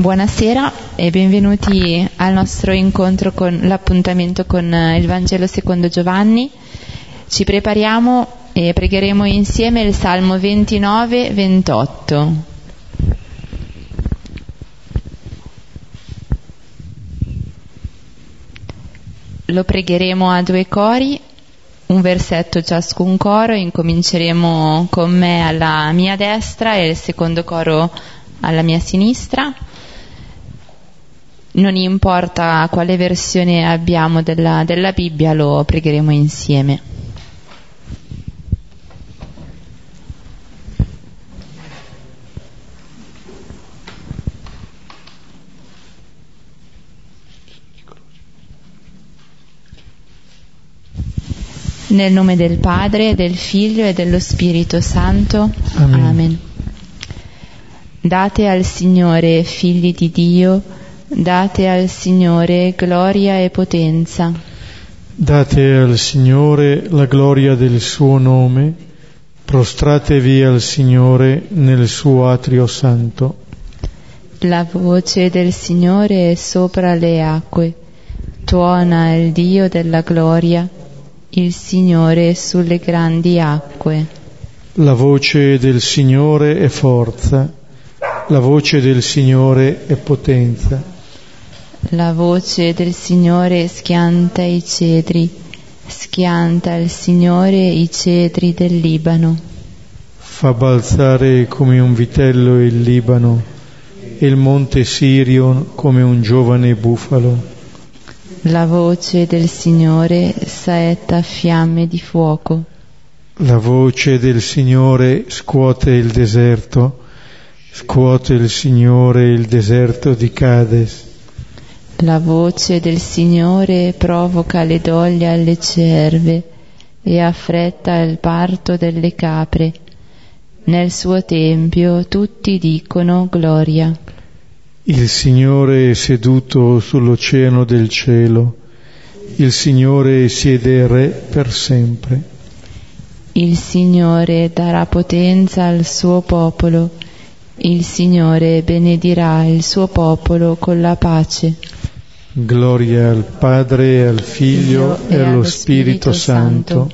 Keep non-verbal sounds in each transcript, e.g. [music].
Buonasera e benvenuti al nostro incontro con l'appuntamento con il Vangelo secondo Giovanni. Ci prepariamo e pregheremo insieme il Salmo 29-28. Lo pregheremo a due cori, un versetto ciascun coro, incominceremo con me alla mia destra e il secondo coro alla mia sinistra non importa quale versione abbiamo della, della Bibbia, lo pregheremo insieme. Nel nome del Padre, del Figlio e dello Spirito Santo. Amen. Amen. Date al Signore, figli di Dio, Date al Signore gloria e potenza. Date al Signore la gloria del suo nome, prostratevi al Signore nel suo atrio santo. La voce del Signore è sopra le acque, tuona il Dio della gloria, il Signore sulle grandi acque. La voce del Signore è forza, la voce del Signore è potenza. La voce del Signore schianta i cedri, schianta il Signore i cedri del Libano. Fa balzare come un vitello il Libano e il monte Sirio come un giovane bufalo. La voce del Signore saetta fiamme di fuoco. La voce del Signore scuote il deserto, scuote il Signore il deserto di Cades. La voce del Signore provoca le doglie alle cerve e affretta il parto delle capre. Nel suo tempio tutti dicono gloria. Il Signore è seduto sull'oceano del cielo, il Signore siede re per sempre. Il Signore darà potenza al suo popolo, il Signore benedirà il suo popolo con la pace. Gloria al Padre, al Figlio e allo Spirito Santo,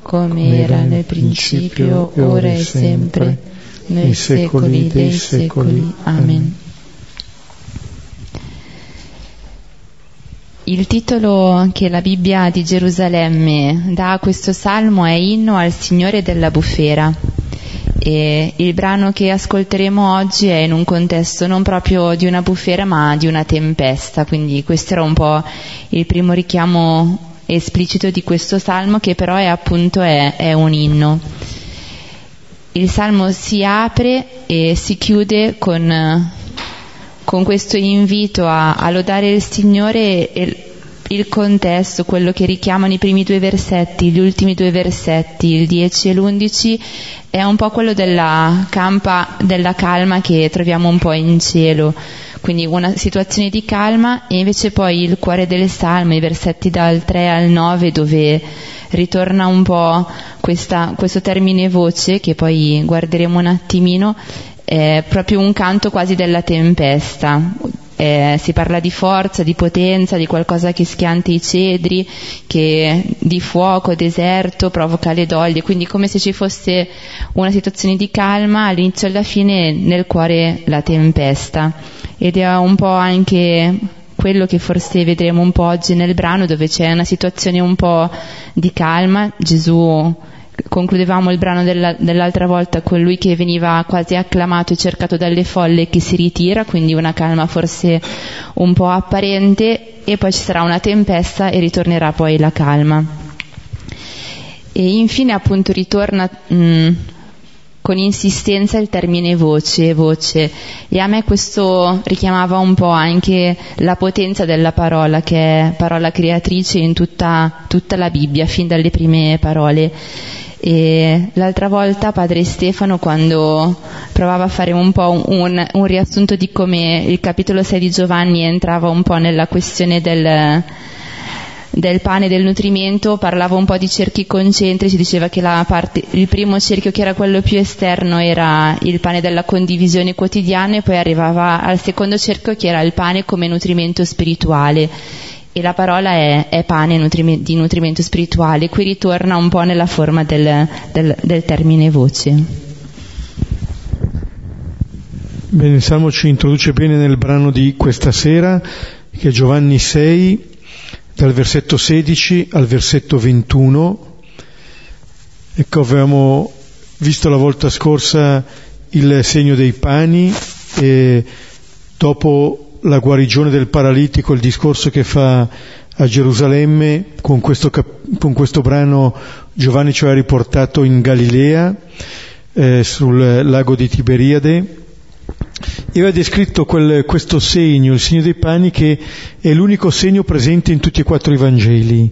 come era nel principio, ora e sempre, nei secoli dei secoli. Amen. Il titolo che la Bibbia di Gerusalemme dà a questo salmo è Inno al Signore della bufera. E il brano che ascolteremo oggi è in un contesto non proprio di una bufera ma di una tempesta, quindi questo era un po' il primo richiamo esplicito di questo salmo che però è appunto è, è un inno. Il salmo si apre e si chiude con, con questo invito a, a lodare il Signore e il contesto, quello che richiamano i primi due versetti, gli ultimi due versetti, il 10 e l'11, è un po' quello della campa della calma che troviamo un po' in cielo, quindi una situazione di calma e invece poi il cuore del salmo, i versetti dal 3 al 9 dove ritorna un po' questa, questo termine voce che poi guarderemo un attimino, è proprio un canto quasi della tempesta, eh, si parla di forza, di potenza, di qualcosa che schianta i cedri, che di fuoco, deserto, provoca le doglie, quindi come se ci fosse una situazione di calma, all'inizio e alla fine nel cuore la tempesta. Ed è un po' anche quello che forse vedremo un po' oggi nel brano dove c'è una situazione un po' di calma, Gesù concludevamo il brano della, dell'altra volta con lui che veniva quasi acclamato e cercato dalle folle che si ritira, quindi una calma forse un po' apparente e poi ci sarà una tempesta e ritornerà poi la calma. E infine appunto ritorna mh, con insistenza il termine voce, voce e a me questo richiamava un po' anche la potenza della parola che è parola creatrice in tutta, tutta la Bibbia, fin dalle prime parole e l'altra volta padre Stefano quando provava a fare un po' un, un, riassunto di come il capitolo 6 di Giovanni entrava un po' nella questione del, del pane e del nutrimento parlava un po' di cerchi concentrici, diceva che parte, il primo cerchio che era quello più esterno era il pane della condivisione quotidiana e poi arrivava al secondo cerchio che era il pane come nutrimento spirituale e la parola è, è pane nutrime, di nutrimento spirituale, qui ritorna un po' nella forma del, del, del termine voce. Bene, il Salmo ci introduce bene nel brano di questa sera, che è Giovanni 6, dal versetto 16 al versetto 21. Ecco, avevamo visto la volta scorsa il segno dei pani e dopo la guarigione del paralitico, il discorso che fa a Gerusalemme, con questo, con questo brano Giovanni ci ha riportato in Galilea, eh, sul lago di Tiberiade, e aveva descritto quel, questo segno, il segno dei pani, che è l'unico segno presente in tutti e quattro i Vangeli,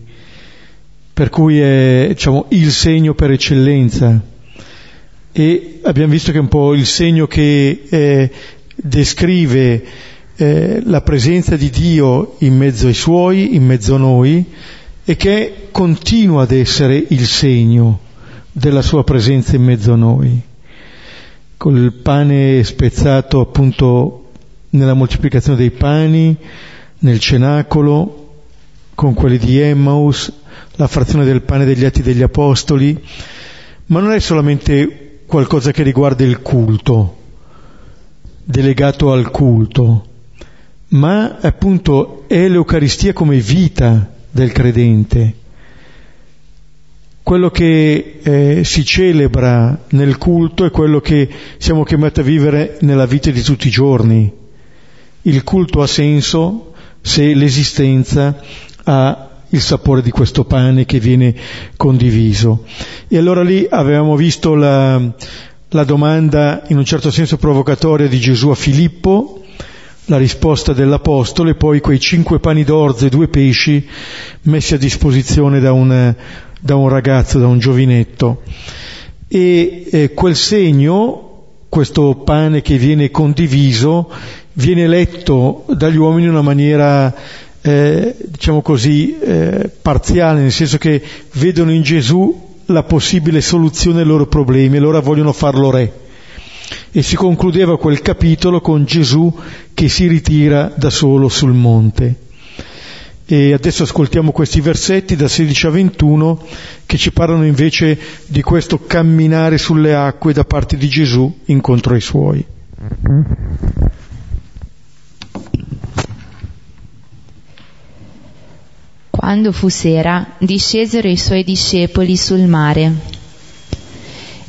per cui è diciamo, il segno per eccellenza. E abbiamo visto che è un po' il segno che eh, descrive eh, la presenza di Dio in mezzo ai suoi, in mezzo a noi, e che continua ad essere il segno della sua presenza in mezzo a noi. Col pane spezzato appunto nella moltiplicazione dei pani, nel cenacolo, con quelli di Emmaus, la frazione del pane degli atti degli apostoli, ma non è solamente qualcosa che riguarda il culto, delegato al culto, ma appunto è l'Eucaristia come vita del credente quello che eh, si celebra nel culto è quello che siamo chiamati a vivere nella vita di tutti i giorni. Il culto ha senso se l'esistenza ha il sapore di questo pane che viene condiviso. E allora lì avevamo visto la, la domanda in un certo senso provocatoria di Gesù a Filippo, la risposta dell'Apostolo e poi quei cinque pani d'orzo e due pesci messi a disposizione da un, da un ragazzo, da un giovinetto. E eh, quel segno, questo pane che viene condiviso, viene letto dagli uomini in una maniera, eh, diciamo così, eh, parziale, nel senso che vedono in Gesù la possibile soluzione ai loro problemi e allora vogliono farlo re. E si concludeva quel capitolo con Gesù che si ritira da solo sul monte. E adesso ascoltiamo questi versetti da 16 a 21 che ci parlano invece di questo camminare sulle acque da parte di Gesù incontro ai suoi. Quando fu sera, discesero i suoi discepoli sul mare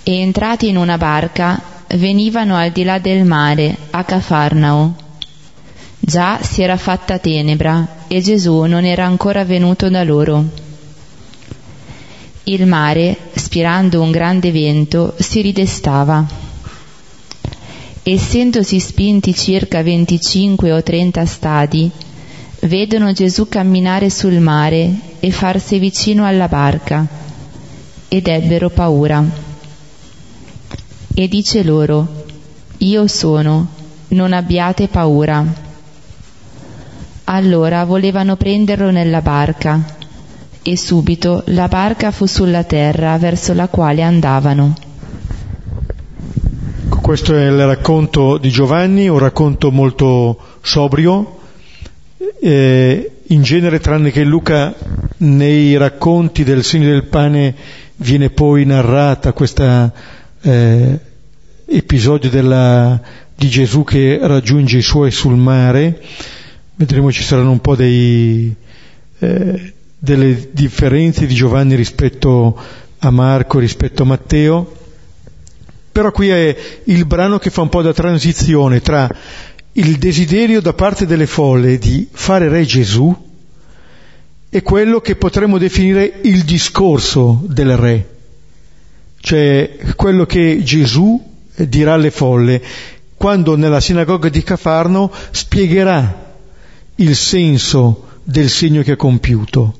e entrati in una barca venivano al di là del mare, a Cafarnao. Già si era fatta tenebra e Gesù non era ancora venuto da loro. Il mare, spirando un grande vento, si ridestava. Essendosi spinti circa 25 o 30 stadi, vedono Gesù camminare sul mare e farsi vicino alla barca, ed ebbero paura. E dice loro, Io sono, non abbiate paura. Allora volevano prenderlo nella barca e subito la barca fu sulla terra verso la quale andavano. Questo è il racconto di Giovanni, un racconto molto sobrio. Eh, in genere, tranne che Luca, nei racconti del segno del pane viene poi narrata questo eh, episodio della, di Gesù che raggiunge i suoi sul mare. Vedremo ci saranno un po' dei, eh, delle differenze di Giovanni rispetto a Marco, rispetto a Matteo, però qui è il brano che fa un po' da transizione tra il desiderio da parte delle folle di fare re Gesù e quello che potremmo definire il discorso del re, cioè quello che Gesù dirà alle folle quando nella sinagoga di Cafarno spiegherà il senso del segno che ha compiuto.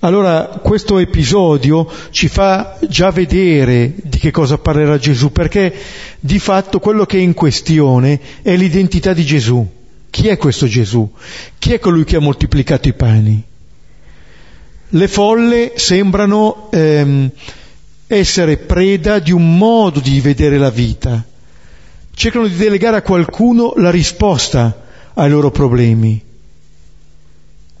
Allora questo episodio ci fa già vedere di che cosa parlerà Gesù, perché di fatto quello che è in questione è l'identità di Gesù. Chi è questo Gesù? Chi è colui che ha moltiplicato i pani? Le folle sembrano ehm, essere preda di un modo di vedere la vita. Cercano di delegare a qualcuno la risposta ai loro problemi.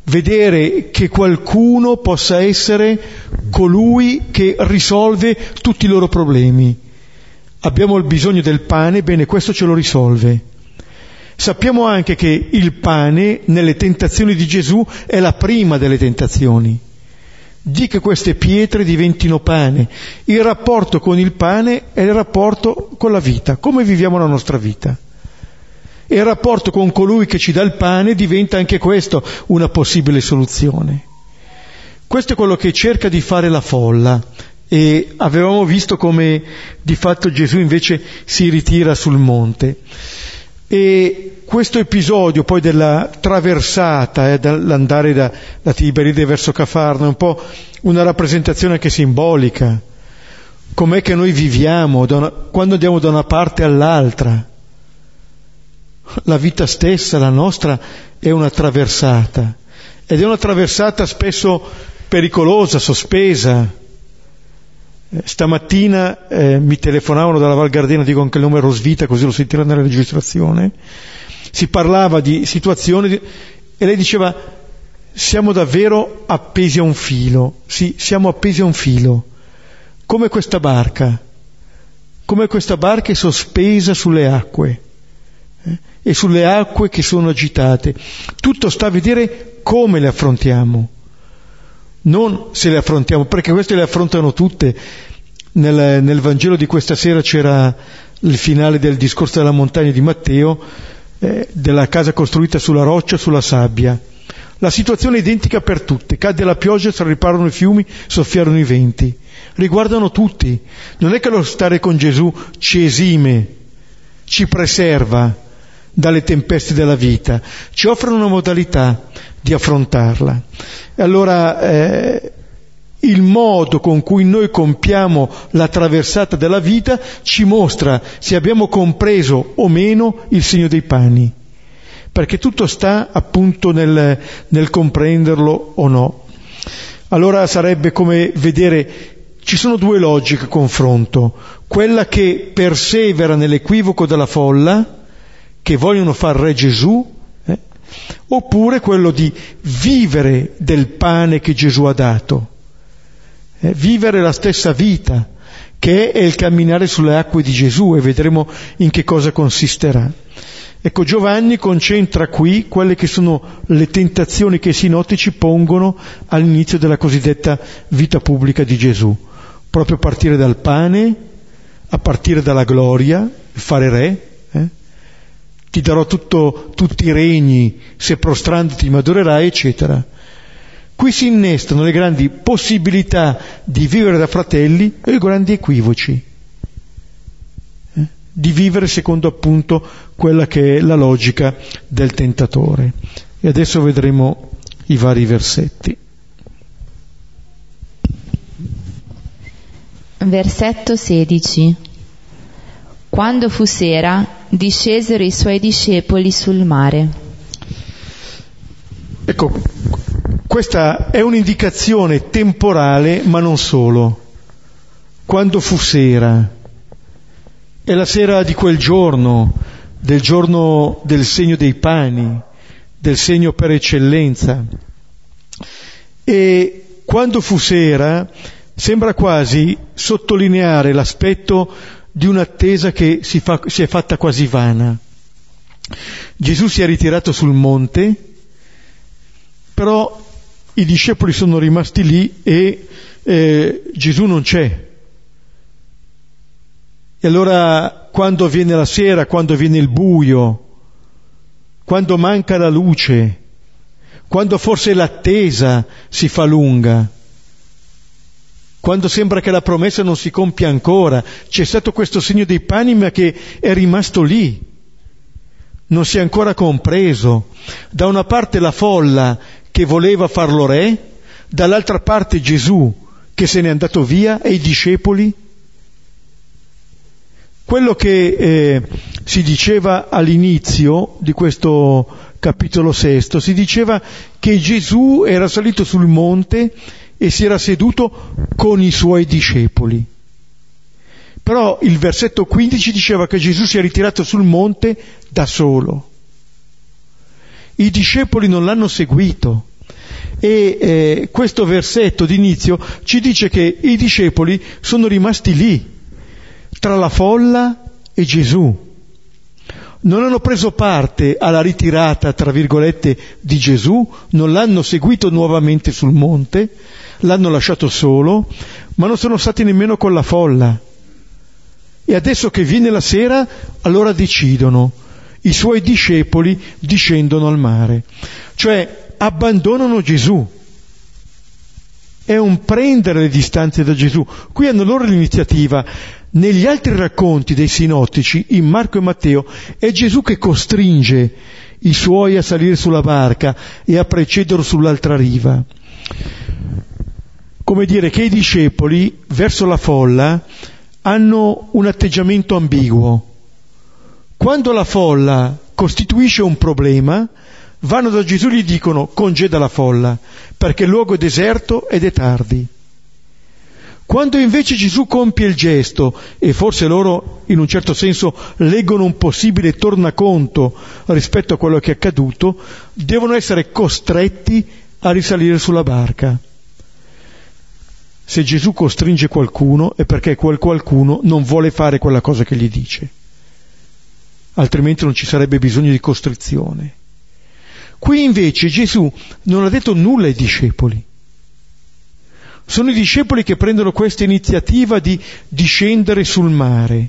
Vedere che qualcuno possa essere colui che risolve tutti i loro problemi. Abbiamo il bisogno del pane, bene, questo ce lo risolve. Sappiamo anche che il pane nelle tentazioni di Gesù è la prima delle tentazioni. Di che queste pietre diventino pane. Il rapporto con il pane è il rapporto con la vita, come viviamo la nostra vita. E il rapporto con colui che ci dà il pane diventa anche questo una possibile soluzione. Questo è quello che cerca di fare la folla e avevamo visto come di fatto Gesù invece si ritira sul monte. E questo episodio poi della traversata, eh, dall'andare da, da Tiberide verso Cafarno, è un po' una rappresentazione anche simbolica. Com'è che noi viviamo una, quando andiamo da una parte all'altra? La vita stessa, la nostra, è una traversata. Ed è una traversata spesso pericolosa, sospesa, eh, stamattina eh, mi telefonavano dalla Val Gardena, dico anche il numero Svita, così lo sentirò nella registrazione. Si parlava di situazioni e lei diceva siamo davvero appesi a un filo, sì, siamo appesi a un filo, come questa barca, come questa barca è sospesa sulle acque eh, e sulle acque che sono agitate. Tutto sta a vedere come le affrontiamo non se le affrontiamo, perché queste le affrontano tutte. Nel, nel, Vangelo di questa sera c'era il finale del discorso della montagna di Matteo, eh, della casa costruita sulla roccia, sulla sabbia. La situazione è identica per tutte, cade la pioggia, riparano i fiumi, soffiarono i venti. Riguardano tutti. Non è che lo stare con Gesù ci esime, ci preserva dalle tempeste della vita, ci offre una modalità di affrontarla. E allora eh, il modo con cui noi compiamo la traversata della vita ci mostra se abbiamo compreso o meno il segno dei pani, perché tutto sta appunto nel, nel comprenderlo o no. Allora sarebbe come vedere ci sono due logiche a confronto, quella che persevera nell'equivoco della folla, che vogliono far re Gesù, oppure quello di vivere del pane che Gesù ha dato, eh, vivere la stessa vita, che è il camminare sulle acque di Gesù e vedremo in che cosa consisterà. Ecco, Giovanni concentra qui quelle che sono le tentazioni che i sinottici pongono all'inizio della cosiddetta vita pubblica di Gesù, proprio a partire dal pane, a partire dalla gloria, fare re, eh? ti darò tutto, tutti i regni, se prostrandoti mi adorerai, eccetera. Qui si innestano le grandi possibilità di vivere da fratelli e i grandi equivoci, eh? di vivere secondo appunto quella che è la logica del tentatore. E adesso vedremo i vari versetti. Versetto 16 quando fu sera, discesero i suoi discepoli sul mare. Ecco, questa è un'indicazione temporale, ma non solo. Quando fu sera, è la sera di quel giorno, del giorno del segno dei pani, del segno per eccellenza. E quando fu sera, sembra quasi sottolineare l'aspetto di un'attesa che si, fa, si, è fatta quasi vana. Gesù si è ritirato sul monte, però i discepoli sono rimasti lì e eh, Gesù non c'è. E allora quando viene la sera, quando viene il buio, quando manca la luce, quando forse l'attesa si fa lunga, quando sembra che la promessa non si compia ancora, c'è stato questo segno dei pani ma che è rimasto lì, non si è ancora compreso. Da una parte la folla che voleva farlo re, dall'altra parte Gesù che se n'è andato via e i discepoli. Quello che eh, si diceva all'inizio di questo capitolo sesto, si diceva che Gesù era salito sul monte e si era seduto con i suoi discepoli. Però il versetto 15 diceva che Gesù si è ritirato sul monte da solo. I discepoli non l'hanno seguito. E eh, questo versetto d'inizio ci dice che i discepoli sono rimasti lì, tra la folla e Gesù. Non hanno preso parte alla ritirata, tra virgolette, di Gesù, non l'hanno seguito nuovamente sul monte, l'hanno lasciato solo, ma non sono stati nemmeno con la folla. E adesso che viene la sera, allora decidono. I suoi discepoli discendono al mare. Cioè abbandonano Gesù. È un prendere le distanze da Gesù. Qui hanno loro l'iniziativa. Negli altri racconti dei sinottici, in Marco e Matteo, è Gesù che costringe i suoi a salire sulla barca e a precederlo sull'altra riva. Come dire che i discepoli, verso la folla, hanno un atteggiamento ambiguo. Quando la folla costituisce un problema, vanno da Gesù e gli dicono congeda la folla, perché il luogo è deserto ed è tardi. Quando invece Gesù compie il gesto, e forse loro in un certo senso leggono un possibile tornaconto rispetto a quello che è accaduto, devono essere costretti a risalire sulla barca. Se Gesù costringe qualcuno è perché quel qualcuno non vuole fare quella cosa che gli dice, altrimenti non ci sarebbe bisogno di costrizione. Qui invece Gesù non ha detto nulla ai discepoli. Sono i discepoli che prendono questa iniziativa di discendere sul mare.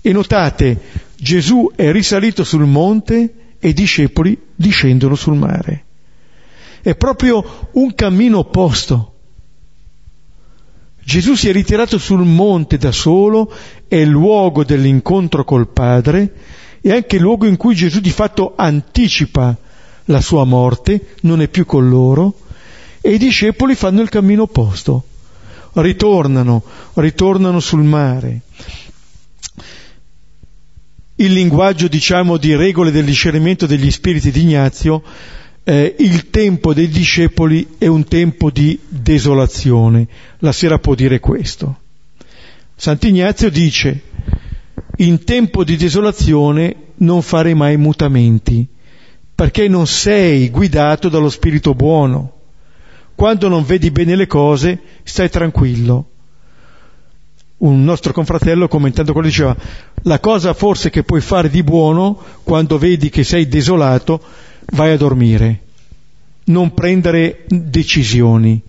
E notate, Gesù è risalito sul monte e i discepoli discendono sul mare. È proprio un cammino opposto. Gesù si è ritirato sul monte da solo, è il luogo dell'incontro col Padre, è anche il luogo in cui Gesù di fatto anticipa la sua morte, non è più con loro, e i discepoli fanno il cammino opposto, ritornano, ritornano sul mare. Il linguaggio, diciamo, di regole del discernimento degli spiriti di Ignazio eh, il tempo dei discepoli è un tempo di desolazione. La sera può dire questo. Sant'Ignazio dice, in tempo di desolazione non fare mai mutamenti, perché non sei guidato dallo spirito buono. Quando non vedi bene le cose, stai tranquillo. Un nostro confratello commentando quello diceva, la cosa forse che puoi fare di buono quando vedi che sei desolato vai a dormire, non prendere decisioni.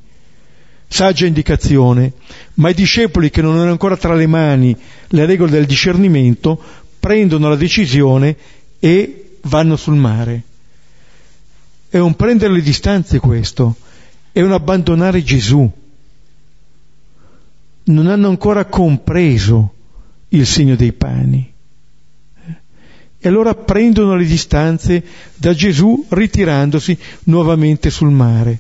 Saggia indicazione, ma i discepoli che non hanno ancora tra le mani le regole del discernimento prendono la decisione e vanno sul mare. È un prendere le distanze questo, è un abbandonare Gesù. Non hanno ancora compreso il segno dei pani. E allora prendono le distanze da Gesù ritirandosi nuovamente sul mare,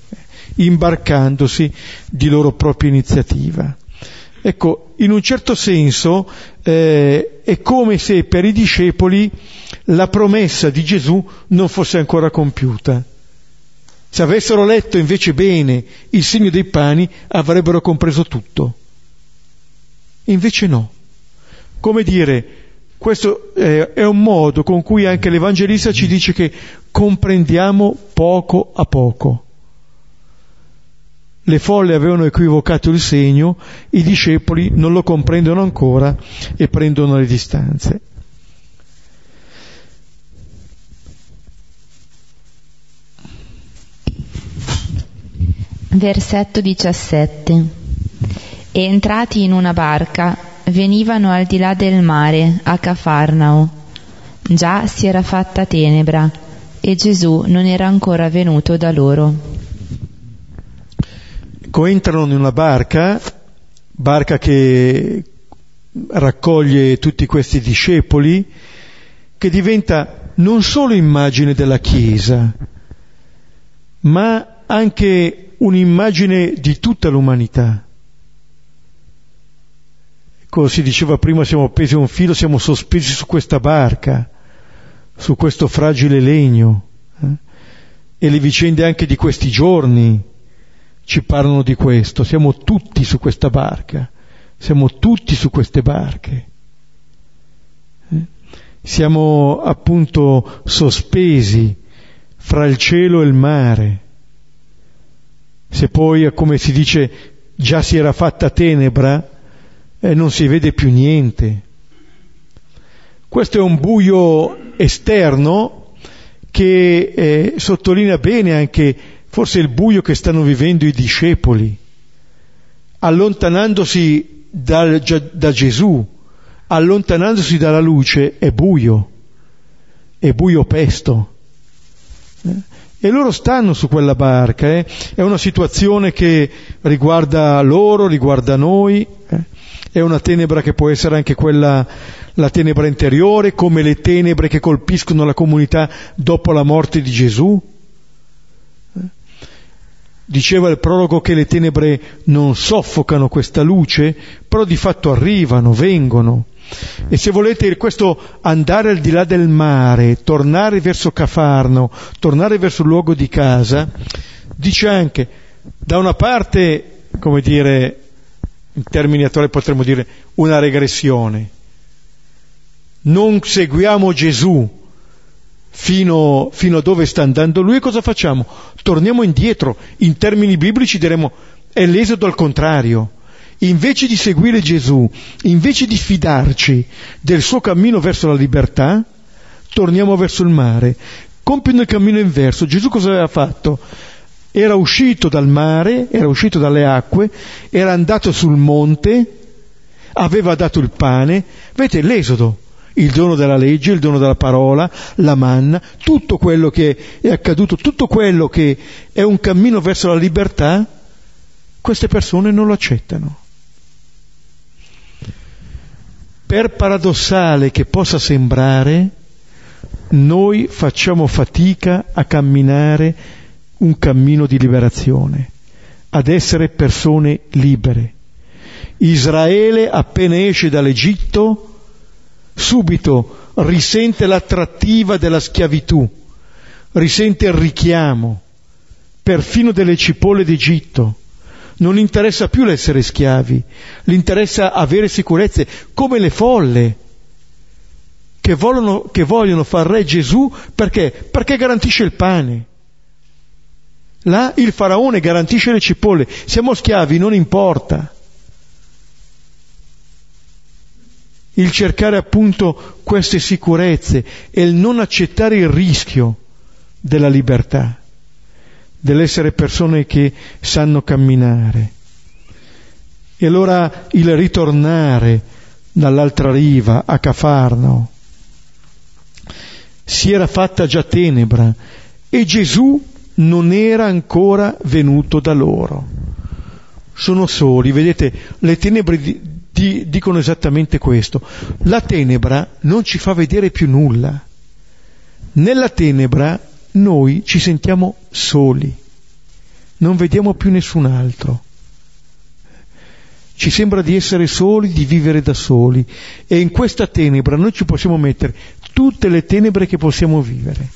imbarcandosi di loro propria iniziativa. Ecco, in un certo senso eh, è come se per i discepoli la promessa di Gesù non fosse ancora compiuta. Se avessero letto invece bene il segno dei pani avrebbero compreso tutto. Invece no. Come dire, questo eh, è un modo con cui anche l'Evangelista ci dice che comprendiamo poco a poco. Le folle avevano equivocato il segno, i discepoli non lo comprendono ancora e prendono le distanze. Versetto 17. E entrati in una barca, venivano al di là del mare, a Cafarnao. Già si era fatta tenebra e Gesù non era ancora venuto da loro. Ecco, entrano in una barca, barca che raccoglie tutti questi discepoli, che diventa non solo immagine della Chiesa, ma anche un'immagine di tutta l'umanità. Come si diceva prima, siamo appesi a un filo, siamo sospesi su questa barca, su questo fragile legno. Eh? E le vicende anche di questi giorni ci parlano di questo, siamo tutti su questa barca, siamo tutti su queste barche. Eh? Siamo appunto sospesi fra il cielo e il mare. Se poi, come si dice, già si era fatta tenebra, eh, non si vede più niente. Questo è un buio esterno che eh, sottolinea bene anche forse il buio che stanno vivendo i discepoli, allontanandosi da, da Gesù, allontanandosi dalla luce, è buio, è buio pesto. Eh? E loro stanno su quella barca, eh? è una situazione che riguarda loro, riguarda noi, eh? È una tenebra che può essere anche quella, la tenebra interiore, come le tenebre che colpiscono la comunità dopo la morte di Gesù. Eh? Diceva il prologo che le tenebre non soffocano questa luce, però di fatto arrivano, vengono. E se volete questo andare al di là del mare, tornare verso Cafarno, tornare verso il luogo di casa, dice anche, da una parte, come dire, in termini attuali potremmo dire, una regressione. Non seguiamo Gesù fino, fino a dove sta andando lui, cosa facciamo? Torniamo indietro. In termini biblici diremmo, è l'esodo al contrario invece di seguire Gesù, invece di fidarci del suo cammino verso la libertà, torniamo verso il mare, compiono il cammino inverso. Gesù cosa aveva fatto? Era uscito dal mare, era uscito dalle acque, era andato sul monte, aveva dato il pane, vedete l'esodo, il dono della legge, il dono della parola, la manna, tutto quello che è accaduto, tutto quello che è un cammino verso la libertà, queste persone non lo accettano. Per paradossale che possa sembrare, noi facciamo fatica a camminare un cammino di liberazione, ad essere persone libere. Israele appena esce dall'Egitto, subito risente l'attrattiva della schiavitù, risente il richiamo, perfino delle cipolle d'Egitto non interessa più l'essere schiavi, gli interessa avere sicurezze, come le folle che, vogliono, che vogliono far re Gesù perché? Perché garantisce il pane. Là il faraone garantisce le cipolle, siamo schiavi, non importa. Il cercare appunto queste sicurezze e il non accettare il rischio della libertà dell'essere persone che sanno camminare. E allora il ritornare dall'altra riva a Cafarno si era fatta già tenebra e Gesù non era ancora venuto da loro. Sono soli, vedete, le tenebre di, di, dicono esattamente questo. La tenebra non ci fa vedere più nulla. Nella tenebra noi ci sentiamo soli, non vediamo più nessun altro. Ci sembra di essere soli, di vivere da soli e in questa tenebra noi ci possiamo mettere tutte le tenebre che possiamo vivere.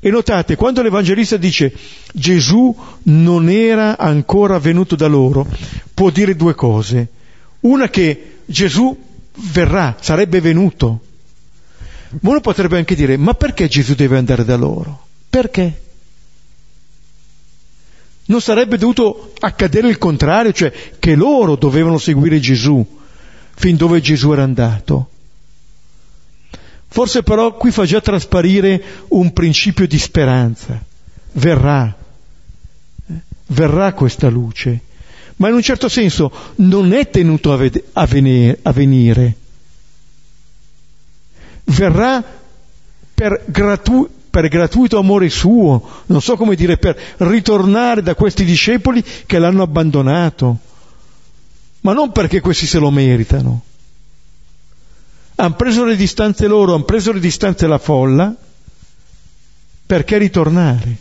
E notate, quando l'Evangelista dice Gesù non era ancora venuto da loro, può dire due cose. Una che Gesù verrà, sarebbe venuto, uno potrebbe anche dire, ma perché Gesù deve andare da loro? Perché? Non sarebbe dovuto accadere il contrario, cioè che loro dovevano seguire Gesù fin dove Gesù era andato. Forse però qui fa già trasparire un principio di speranza. Verrà, verrà questa luce, ma in un certo senso non è tenuto a, ved- a, venire, a venire. Verrà per, gratu- per gratuito amore suo, non so come dire, per ritornare da questi discepoli che l'hanno abbandonato, ma non perché questi se lo meritano. Hanno preso le distanze loro, hanno preso le distanze la folla, perché ritornare?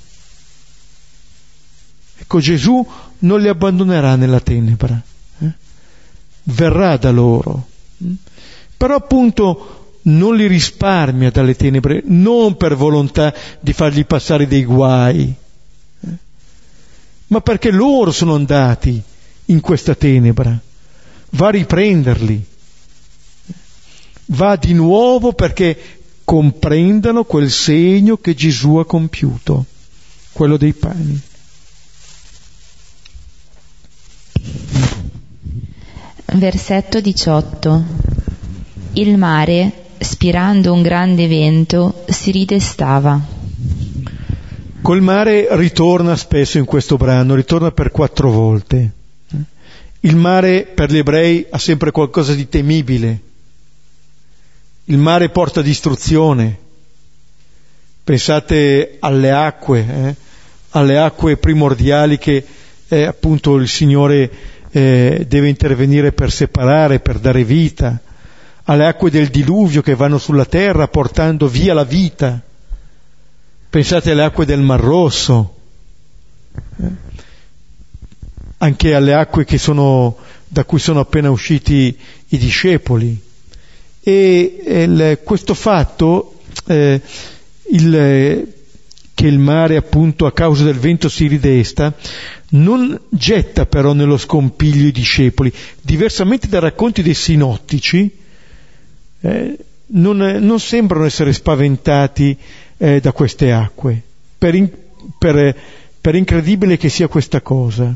Ecco, Gesù non li abbandonerà nella tenebra, eh? verrà da loro. Però appunto non li risparmia dalle tenebre, non per volontà di fargli passare dei guai, eh? ma perché loro sono andati in questa tenebra. Va a riprenderli, va di nuovo perché comprendano quel segno che Gesù ha compiuto, quello dei pani. Versetto 18. Il mare, spirando un grande vento, si ridestava. Col mare ritorna spesso in questo brano, ritorna per quattro volte. Il mare per gli ebrei ha sempre qualcosa di temibile. Il mare porta distruzione. Pensate alle acque, eh? alle acque primordiali che eh, appunto il Signore eh, deve intervenire per separare, per dare vita, alle acque del diluvio che vanno sulla terra portando via la vita. Pensate alle acque del Mar Rosso, eh? anche alle acque sono, da cui sono appena usciti i discepoli. E il, questo fatto, eh, il, che il mare appunto a causa del vento si ridesta, non getta però nello scompiglio i discepoli, diversamente dai racconti dei sinottici, eh, non, non, sembrano essere spaventati eh, da queste acque, per, in, per, per incredibile che sia questa cosa.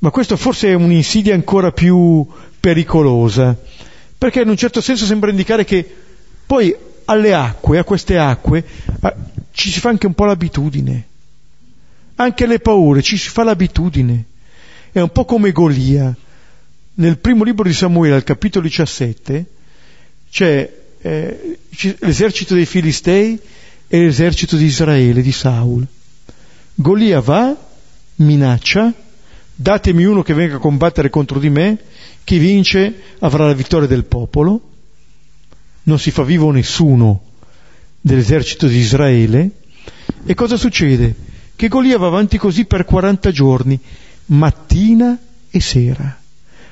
Ma questo forse è un'insidia ancora più pericolosa, perché in un certo senso sembra indicare che poi alle acque, a queste acque, ci si fa anche un po' l'abitudine. Anche alle paure ci si fa l'abitudine. È un po' come Golia. Nel primo libro di Samuele, al capitolo 17, c'è eh, l'esercito dei Filistei e l'esercito di Israele, di Saul. Golia va, minaccia, datemi uno che venga a combattere contro di me, chi vince avrà la vittoria del popolo, non si fa vivo nessuno dell'esercito di Israele, e cosa succede? che Golia va avanti così per 40 giorni, mattina e sera,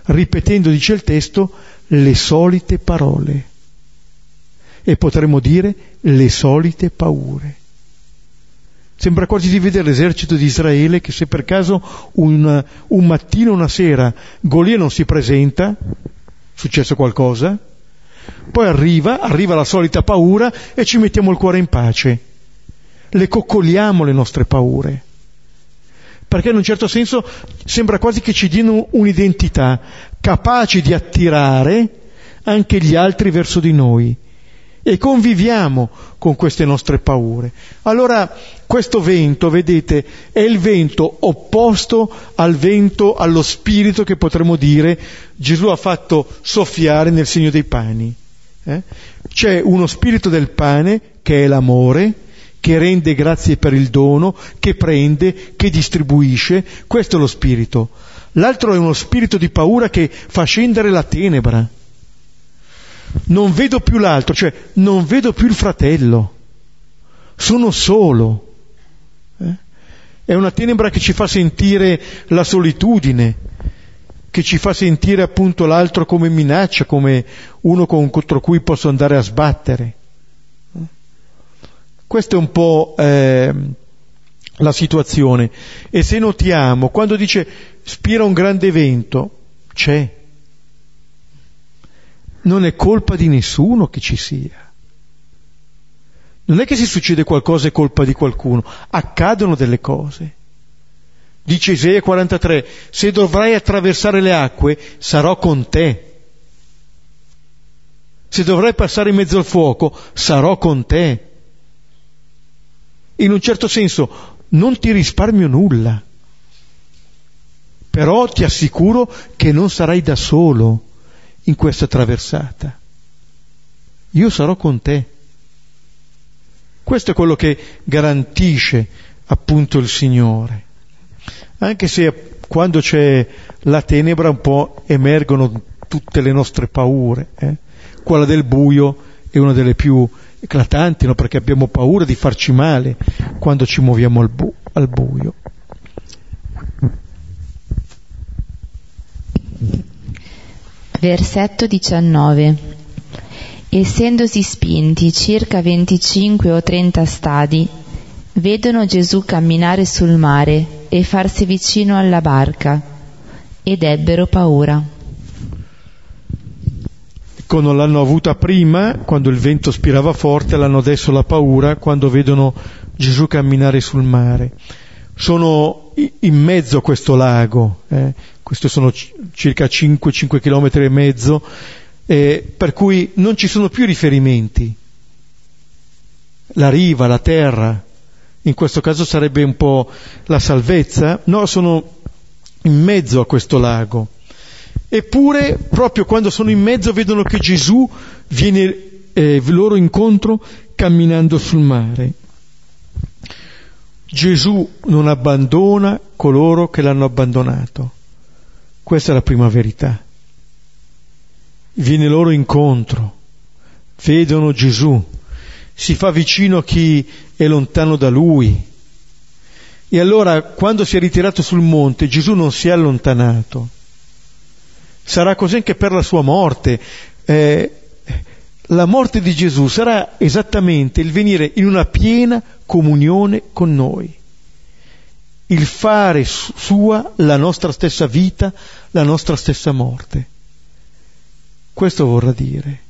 ripetendo, dice il testo, le solite parole e potremmo dire le solite paure. Sembra quasi di vedere l'esercito di Israele che se per caso un, un mattino una sera Golia non si presenta, successo qualcosa, poi arriva, arriva la solita paura e ci mettiamo il cuore in pace le coccoliamo le nostre paure. Perché in un certo senso sembra quasi che ci diano un'identità capace di attirare anche gli altri verso di noi e conviviamo con queste nostre paure. Allora questo vento, vedete, è il vento opposto al vento, allo spirito che potremmo dire Gesù ha fatto soffiare nel segno dei pani. Eh? C'è uno spirito del pane che è l'amore, che rende grazie per il dono, che prende, che distribuisce. Questo è lo spirito. L'altro è uno spirito di paura che fa scendere la tenebra. Non vedo più l'altro, cioè non vedo più il fratello. Sono solo. Eh? È una tenebra che ci fa sentire la solitudine, che ci fa sentire appunto l'altro come minaccia, come uno contro cui posso andare a sbattere. Questa è un po' eh, la situazione. E se notiamo, quando dice spira un grande vento, c'è. Non è colpa di nessuno che ci sia. Non è che se succede qualcosa è colpa di qualcuno, accadono delle cose. Dice Isaia 43, se dovrai attraversare le acque, sarò con te. Se dovrai passare in mezzo al fuoco, sarò con te in un certo senso non ti risparmio nulla, però ti assicuro che non sarai da solo in questa traversata. Io sarò con te. Questo è quello che garantisce appunto il Signore. Anche se quando c'è la tenebra un po' emergono tutte le nostre paure. Eh? Quella del buio è una delle più eclatanti, no? perché abbiamo paura di farci male quando ci muoviamo al, bu- al buio. Versetto 19. Essendosi spinti circa 25 o 30 stadi, vedono Gesù camminare sul mare e farsi vicino alla barca, ed ebbero paura. Ecco, non l'hanno avuta prima, quando il vento spirava forte, l'hanno adesso la paura quando vedono Gesù camminare sul mare. Sono in mezzo a questo lago, eh, questo sono circa 5, 5 km e mezzo, eh, per cui non ci sono più riferimenti. La riva, la terra, in questo caso sarebbe un po' la salvezza, no, sono in mezzo a questo lago. Eppure, proprio quando sono in mezzo, vedono che Gesù viene eh, loro incontro camminando sul mare. Gesù non abbandona coloro che l'hanno abbandonato. Questa è la prima verità. Viene loro incontro, vedono Gesù, si fa vicino a chi è lontano da lui. E allora, quando si è ritirato sul monte, Gesù non si è allontanato. Sarà così anche per la sua morte. Eh, la morte di Gesù sarà esattamente il venire in una piena comunione con noi, il fare sua la nostra stessa vita, la nostra stessa morte. Questo vorrà dire.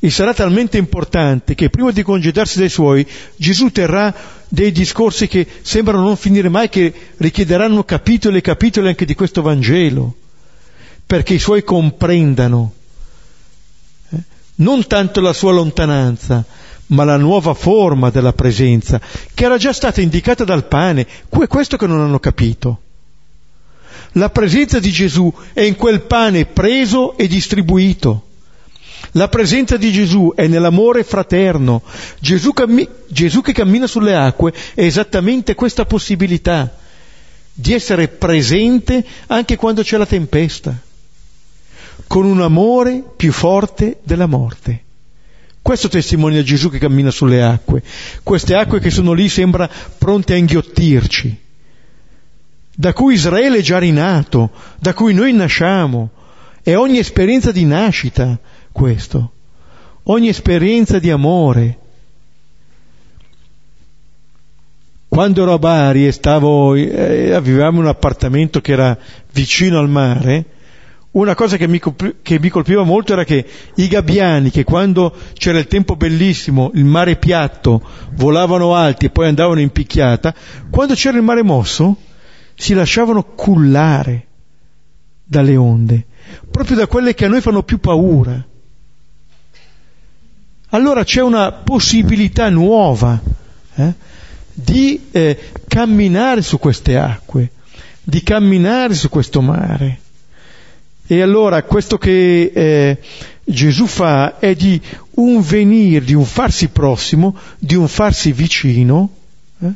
E sarà talmente importante che prima di congedarsi dai suoi, Gesù terrà dei discorsi che sembrano non finire mai, che richiederanno capitoli e capitoli anche di questo Vangelo, perché i suoi comprendano eh, non tanto la sua lontananza, ma la nuova forma della presenza, che era già stata indicata dal pane. È questo che non hanno capito. La presenza di Gesù è in quel pane preso e distribuito. La presenza di Gesù è nell'amore fraterno. Gesù, cammi- Gesù che cammina sulle acque è esattamente questa possibilità di essere presente anche quando c'è la tempesta, con un amore più forte della morte. Questo testimonia Gesù che cammina sulle acque. Queste acque che sono lì sembra pronte a inghiottirci, da cui Israele è già rinato, da cui noi nasciamo. È ogni esperienza di nascita questo, ogni esperienza di amore. Quando ero a Bari e stavo, eh, avevamo un appartamento che era vicino al mare, una cosa che mi, che mi, colpiva molto era che i gabbiani, che quando c'era il tempo bellissimo, il mare piatto, volavano alti e poi andavano in picchiata, quando c'era il mare mosso, si lasciavano cullare dalle onde, proprio da quelle che a noi fanno più paura. Allora c'è una possibilità nuova eh, di eh, camminare su queste acque, di camminare su questo mare. E allora questo che eh, Gesù fa è di un venire, di un farsi prossimo, di un farsi vicino eh,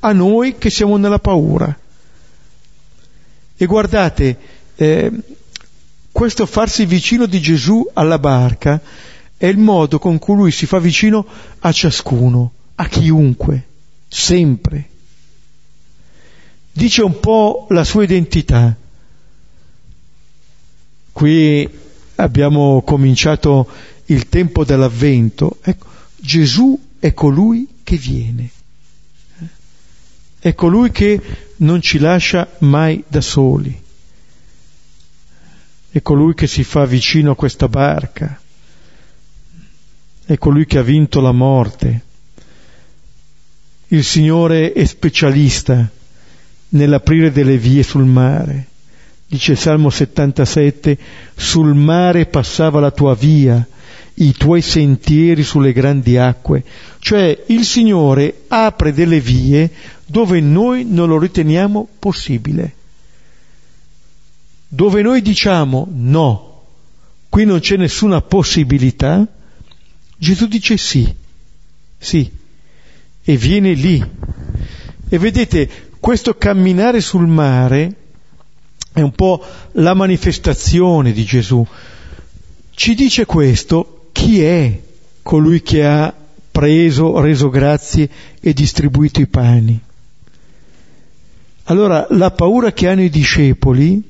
a noi che siamo nella paura. E guardate, eh, questo farsi vicino di Gesù alla barca è il modo con cui lui si fa vicino a ciascuno, a chiunque, sempre. Dice un po' la sua identità. Qui abbiamo cominciato il tempo dell'avvento. Ecco, Gesù è colui che viene. È colui che non ci lascia mai da soli. È colui che si fa vicino a questa barca. È colui che ha vinto la morte. Il Signore è specialista nell'aprire delle vie sul mare dice Salmo 77, sul mare passava la tua via, i tuoi sentieri sulle grandi acque. Cioè il Signore apre delle vie dove noi non lo riteniamo possibile. Dove noi diciamo no, qui non c'è nessuna possibilità, Gesù dice sì, sì, e viene lì. E vedete, questo camminare sul mare è un po' la manifestazione di Gesù. Ci dice questo chi è colui che ha preso, reso grazie e distribuito i pani. Allora la paura che hanno i discepoli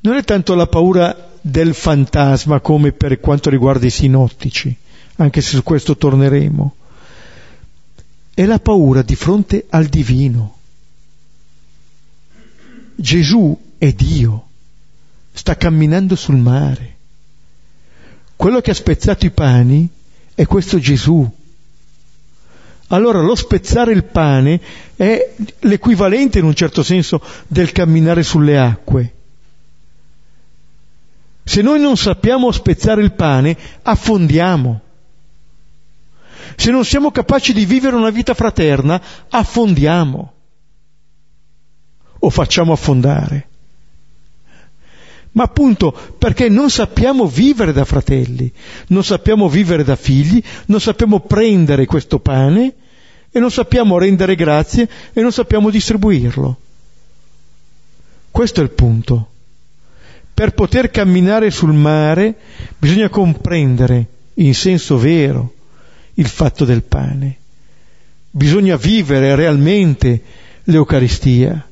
non è tanto la paura del fantasma come per quanto riguarda i sinottici, anche se su questo torneremo, è la paura di fronte al divino Gesù è Dio, sta camminando sul mare. Quello che ha spezzato i pani è questo Gesù. Allora lo spezzare il pane è l'equivalente in un certo senso del camminare sulle acque. Se noi non sappiamo spezzare il pane, affondiamo. Se non siamo capaci di vivere una vita fraterna, affondiamo o facciamo affondare. Ma appunto perché non sappiamo vivere da fratelli, non sappiamo vivere da figli, non sappiamo prendere questo pane e non sappiamo rendere grazie e non sappiamo distribuirlo. Questo è il punto. Per poter camminare sul mare bisogna comprendere in senso vero il fatto del pane. Bisogna vivere realmente l'Eucaristia,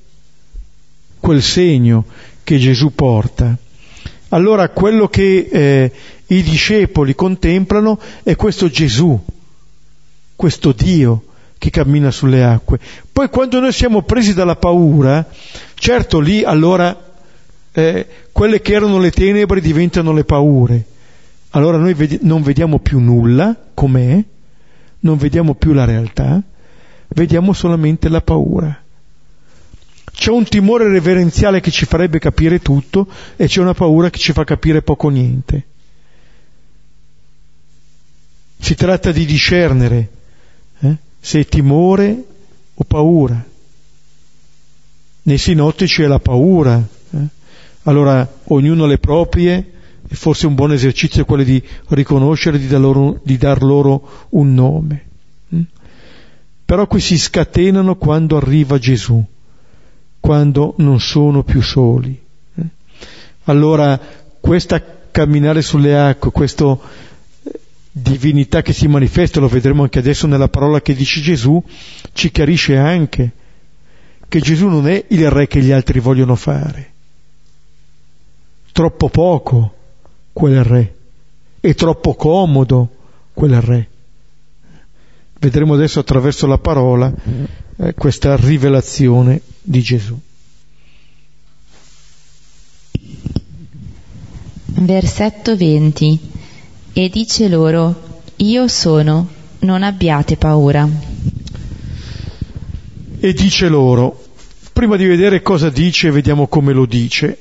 quel segno che Gesù porta. Allora quello che eh, i discepoli contemplano è questo Gesù, questo Dio che cammina sulle acque. Poi quando noi siamo presi dalla paura, certo lì allora eh, quelle che erano le tenebre diventano le paure. Allora noi ved- non vediamo più nulla com'è, non vediamo più la realtà, vediamo solamente la paura. C'è un timore reverenziale che ci farebbe capire tutto e c'è una paura che ci fa capire poco niente. Si tratta di discernere eh, se è timore o paura. Nei sinottici è la paura. Eh? Allora ognuno le proprie e forse un buon esercizio è quello di riconoscere, di dar loro, di dar loro un nome. Mm? Però qui si scatenano quando arriva Gesù, quando non sono più soli. Eh? Allora questa camminare sulle acque, questa eh, divinità che si manifesta, lo vedremo anche adesso nella parola che dice Gesù, ci chiarisce anche che Gesù non è il re che gli altri vogliono fare. Troppo poco quel re. È troppo comodo quel re. Vedremo adesso attraverso la parola eh, questa rivelazione di Gesù. Versetto 20. E dice loro, io sono, non abbiate paura. E dice loro, prima di vedere cosa dice, vediamo come lo dice.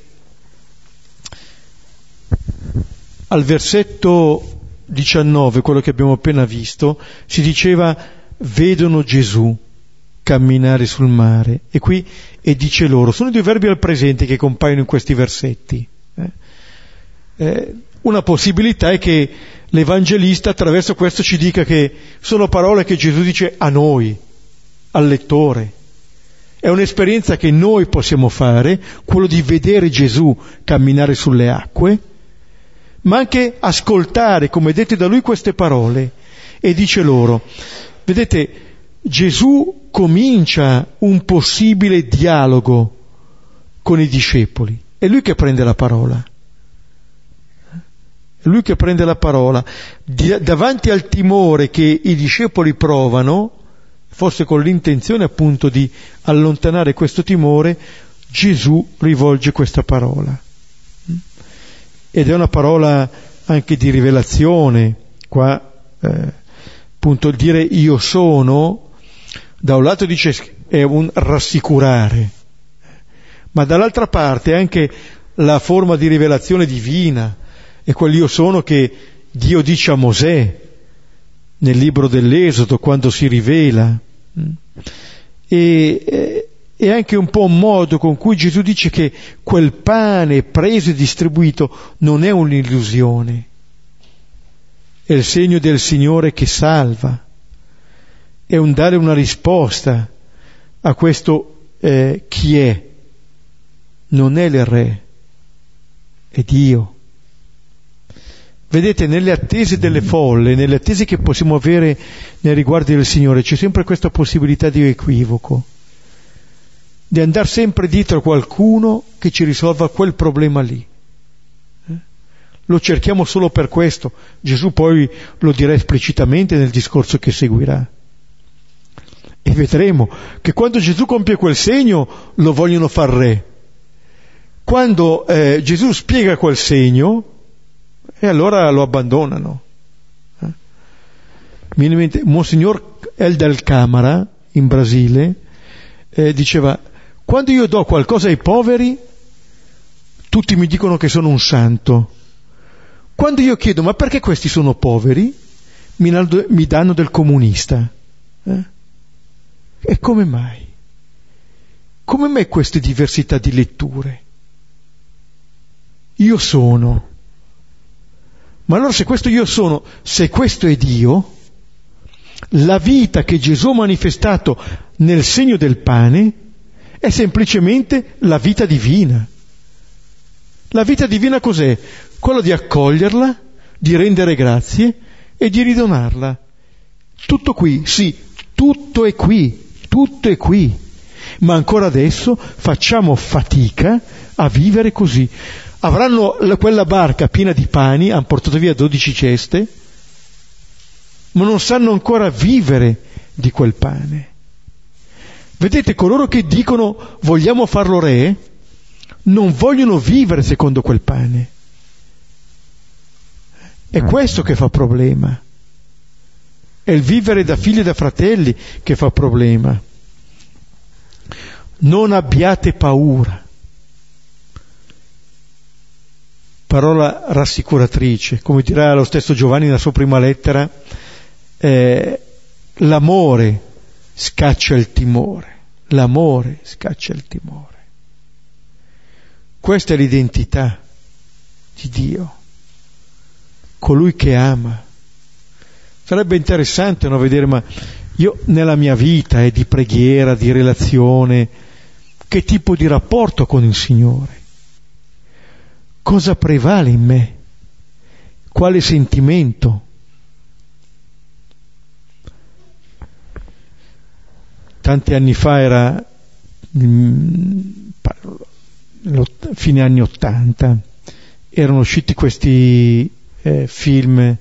Al versetto 19, quello che abbiamo appena visto, si diceva vedono Gesù camminare sul mare e qui e dice loro, sono due verbi al presente che compaiono in questi versetti. Eh? Eh, una possibilità è che l'Evangelista attraverso questo ci dica che sono parole che Gesù dice a noi, al lettore. È un'esperienza che noi possiamo fare, quello di vedere Gesù camminare sulle acque, ma anche ascoltare, come dette da lui, queste parole. E dice loro, vedete, Gesù comincia un possibile dialogo con i discepoli. È lui che prende la parola. È lui che prende la parola. Di, davanti al timore che i discepoli provano, forse con l'intenzione appunto di allontanare questo timore, Gesù rivolge questa parola ed è una parola anche di rivelazione, qua eh, appunto il dire io sono, da un lato dice è un rassicurare, ma dall'altra parte è anche la forma di rivelazione divina, è quel io sono che Dio dice a Mosè nel libro dell'Esodo quando si rivela. E, eh, è anche un po' un modo con cui Gesù dice che quel pane preso e distribuito non è un'illusione, è il segno del Signore che salva, è un dare una risposta a questo eh, chi è. Non è il Re, è Dio. Vedete, nelle attese delle folle, nelle attese che possiamo avere nei riguardi del Signore, c'è sempre questa possibilità di equivoco di andare sempre dietro a qualcuno che ci risolva quel problema lì. Eh? Lo cerchiamo solo per questo. Gesù poi lo dirà esplicitamente nel discorso che seguirà. E vedremo che quando Gesù compie quel segno lo vogliono far re. quando eh, Gesù spiega quel segno, e allora lo abbandonano. Eh? Mi mente, Monsignor Eldel Camara, in Brasile, eh, diceva, quando io do qualcosa ai poveri, tutti mi dicono che sono un santo. Quando io chiedo, ma perché questi sono poveri? Mi, danno del comunista. Eh? E come mai? Come mai queste diversità di letture? Io sono. Ma allora se questo io sono, se questo è Dio, la vita che Gesù ha manifestato nel segno del pane è semplicemente la vita divina. La vita divina cos'è? Quella di accoglierla, di rendere grazie e di ridonarla. Tutto qui, sì, tutto è qui, tutto è qui. Ma ancora adesso facciamo fatica a vivere così. Avranno quella barca piena di pani, hanno portato via dodici ceste, ma non sanno ancora vivere di quel pane. Vedete, coloro che dicono vogliamo farlo re, non vogliono vivere secondo quel pane. È questo che fa problema. È il vivere da figli e da fratelli che fa problema. Non abbiate paura. Parola rassicuratrice, come dirà lo stesso Giovanni nella sua prima lettera, eh, l'amore scaccia il timore, l'amore scaccia il timore. Questa è l'identità di Dio, colui che ama. Sarebbe interessante no, vedere, ma io nella mia vita eh, di preghiera, di relazione, che tipo di rapporto con il Signore? Cosa prevale in me? Quale sentimento? tanti anni fa era fine anni Ottanta, erano usciti questi eh, film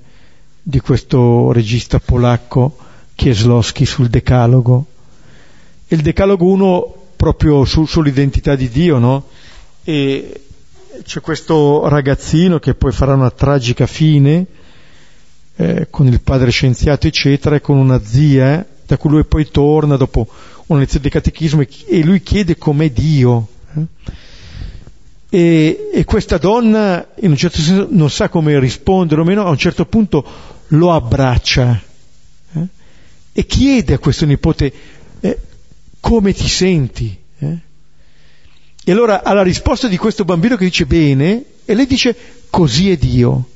di questo regista polacco Kieslowski sul Decalogo. Il Decalogo 1 proprio su, sull'identità di Dio, no? E c'è questo ragazzino che poi farà una tragica fine eh, con il padre scienziato, eccetera, e con una zia da cui lui poi torna dopo una lezione di catechismo e lui chiede com'è Dio. Eh? E, e, questa donna in un certo senso non sa come rispondere o meno, a un certo punto lo abbraccia eh? e chiede a questo nipote eh, come ti senti. Eh? E allora alla risposta di questo bambino che dice bene, e lei dice così è Dio.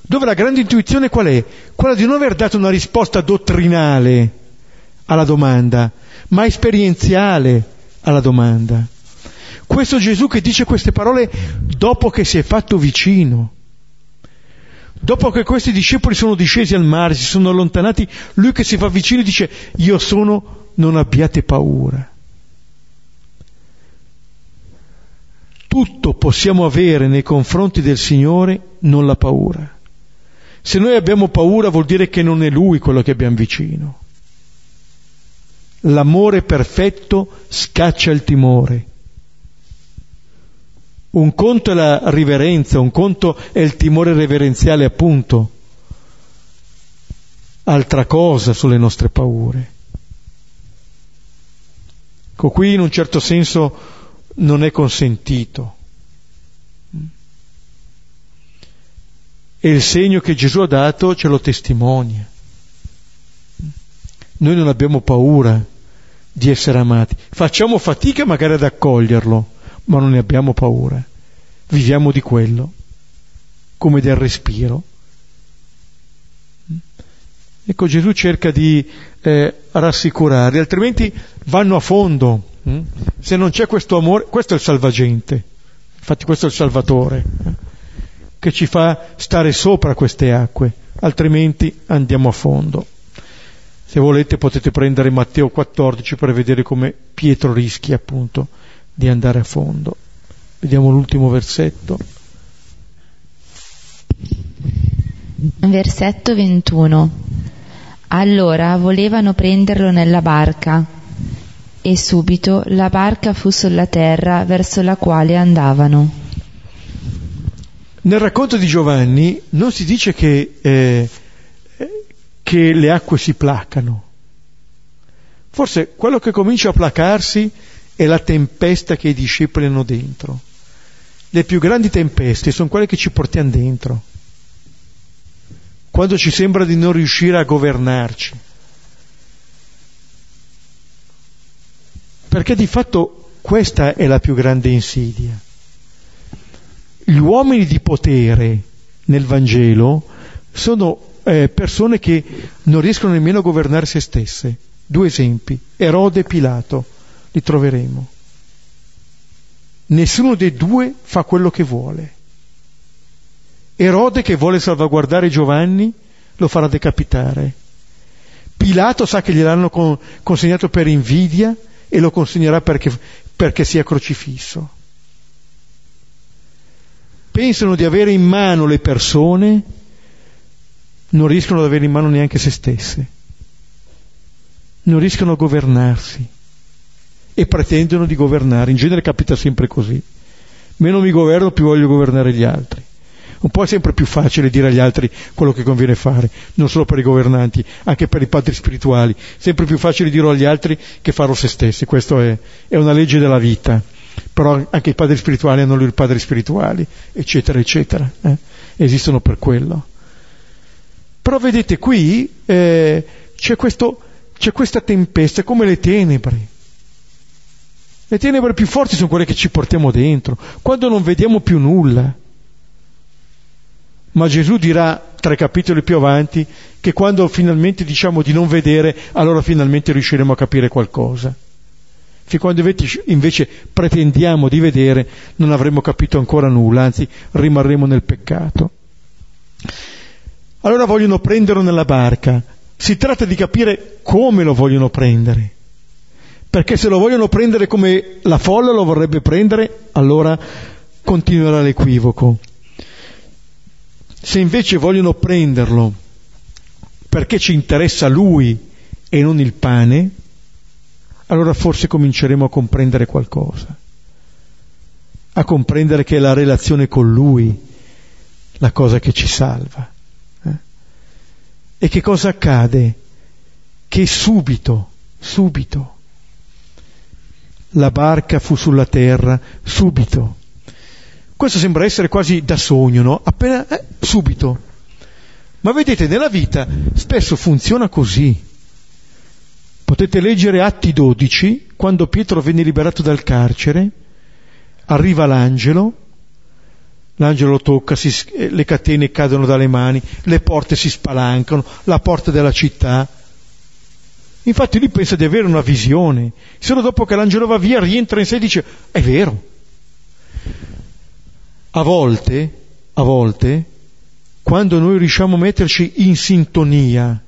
Dove la grande intuizione qual è? Quella di non aver dato una risposta dottrinale alla domanda, ma esperienziale alla domanda. Questo Gesù che dice queste parole dopo che si è fatto vicino, dopo che questi discepoli sono discesi al mare, si sono allontanati, lui che si fa vicino dice io sono, non abbiate paura. Tutto possiamo avere nei confronti del Signore, non la paura. Se noi abbiamo paura vuol dire che non è Lui quello che abbiamo vicino. L'amore perfetto scaccia il timore. Un conto è la riverenza, un conto è il timore reverenziale appunto. Altra cosa sono le nostre paure. Ecco, qui in un certo senso non è consentito. E il segno che Gesù ha dato ce lo testimonia. Noi non abbiamo paura di essere amati. Facciamo fatica magari ad accoglierlo, ma non ne abbiamo paura. Viviamo di quello, come del respiro. Ecco, Gesù cerca di eh, rassicurarli, altrimenti vanno a fondo. Hm? Se non c'è questo amore, questo è il salvagente, infatti questo è il Salvatore, eh? che ci fa stare sopra queste acque, altrimenti andiamo a fondo. Se volete potete prendere Matteo 14 per vedere come Pietro rischia appunto di andare a fondo. Vediamo l'ultimo versetto. Versetto 21. Allora volevano prenderlo nella barca e subito la barca fu sulla terra verso la quale andavano. Nel racconto di Giovanni non si dice che, eh, che le acque si placano. Forse quello che comincia a placarsi è la tempesta che i discepoli hanno dentro. Le più grandi tempeste sono quelle che ci portiamo dentro, quando ci sembra di non riuscire a governarci. Perché di fatto questa è la più grande insidia. Gli uomini di potere nel Vangelo sono eh, persone che non riescono nemmeno a governare se stesse. Due esempi, Erode e Pilato, li troveremo. Nessuno dei due fa quello che vuole. Erode che vuole salvaguardare Giovanni lo farà decapitare. Pilato sa che gliel'hanno consegnato per invidia e lo consegnerà perché, perché sia crocifisso. Pensano di avere in mano le persone, non riescono ad avere in mano neanche se stesse, non riescono a governarsi e pretendono di governare. In genere capita sempre così. Meno mi governo, più voglio governare gli altri. Un po' è sempre più facile dire agli altri quello che conviene fare, non solo per i governanti, anche per i padri spirituali. Sempre più facile dirlo agli altri che farlo se stessi. Questa è, è una legge della vita. Però anche i padri spirituali hanno loro padri spirituali, eccetera, eccetera. Eh? Esistono per quello. Però vedete qui eh, c'è, questo, c'è questa tempesta, come le tenebre. Le tenebre più forti sono quelle che ci portiamo dentro, quando non vediamo più nulla. Ma Gesù dirà tre capitoli più avanti che quando finalmente diciamo di non vedere, allora finalmente riusciremo a capire qualcosa. Fin quando invece pretendiamo di vedere, non avremo capito ancora nulla, anzi rimarremo nel peccato. Allora vogliono prenderlo nella barca. Si tratta di capire come lo vogliono prendere. Perché se lo vogliono prendere come la folla lo vorrebbe prendere, allora continuerà l'equivoco. Se invece vogliono prenderlo perché ci interessa lui e non il pane, allora forse cominceremo a comprendere qualcosa, a comprendere che è la relazione con lui la cosa che ci salva. Eh? E che cosa accade? Che subito, subito, la barca fu sulla terra, subito, questo sembra essere quasi da sogno, no? Appena, eh, subito. Ma vedete, nella vita spesso funziona così. Potete leggere Atti 12, quando Pietro venne liberato dal carcere, arriva l'angelo, l'angelo lo tocca, si, eh, le catene cadono dalle mani, le porte si spalancano, la porta della città. Infatti lui pensa di avere una visione, solo dopo che l'angelo va via rientra in sé e dice, è vero, a volte, a volte, quando noi riusciamo a metterci in sintonia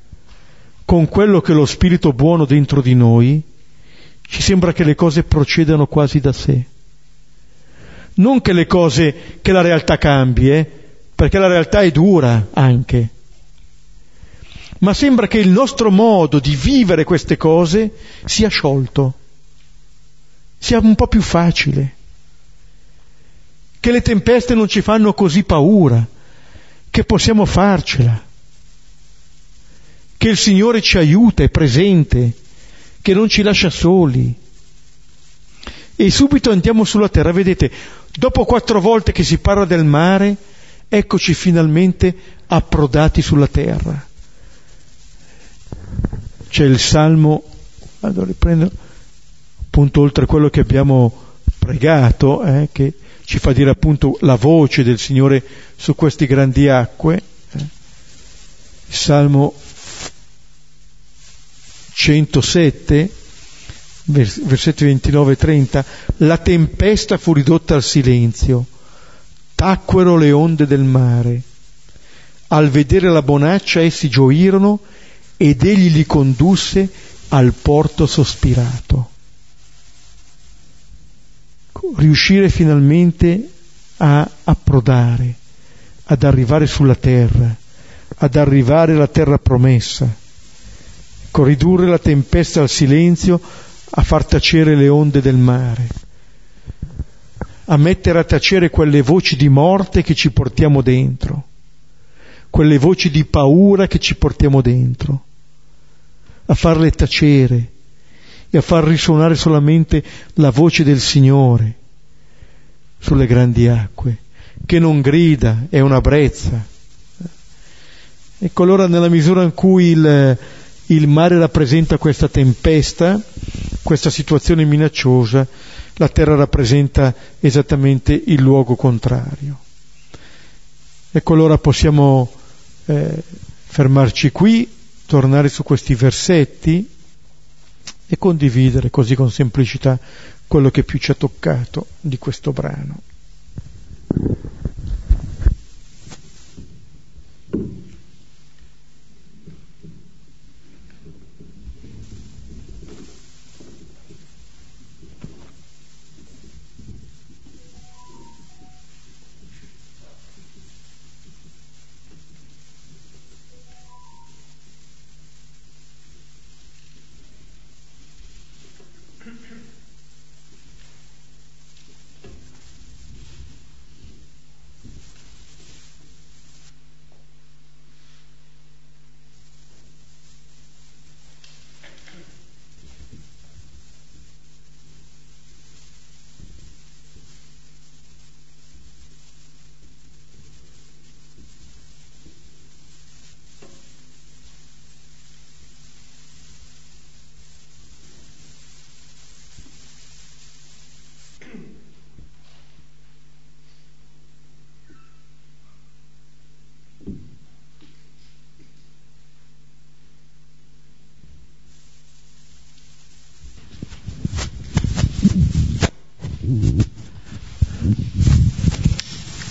con quello che è lo spirito buono dentro di noi, ci sembra che le cose procedano quasi da sé. Non che le cose, che la realtà cambi, eh, perché la realtà è dura anche, ma sembra che il nostro modo di vivere queste cose sia sciolto, sia un po' più facile che le tempeste non ci fanno così paura, che possiamo farcela, che il Signore ci aiuta, è presente, che non ci lascia soli. E subito andiamo sulla terra, vedete, dopo quattro volte che si parla del mare, eccoci finalmente approdati sulla terra. C'è il Salmo, vado a riprendere, appunto oltre a quello che abbiamo pregato, eh, che ci fa dire appunto la voce del Signore su queste grandi acque. Eh. Salmo 107, versetti 29 e 30, la tempesta fu ridotta al silenzio, tacquero le onde del mare. Al vedere la bonaccia essi gioirono ed egli li condusse al porto sospirato riuscire finalmente a approdare, ad arrivare sulla terra, ad arrivare alla terra promessa, ridurre la tempesta al silenzio, a far tacere le onde del mare, a mettere a tacere quelle voci di morte che ci portiamo dentro, quelle voci di paura che ci portiamo dentro, a farle tacere e a far risuonare solamente la voce del Signore sulle grandi acque, che non grida, è una brezza. Ecco allora nella misura in cui il, il mare rappresenta questa tempesta, questa situazione minacciosa, la terra rappresenta esattamente il luogo contrario. Ecco allora possiamo eh, fermarci qui, tornare su questi versetti e condividere così con semplicità quello che più ci ha toccato di questo brano.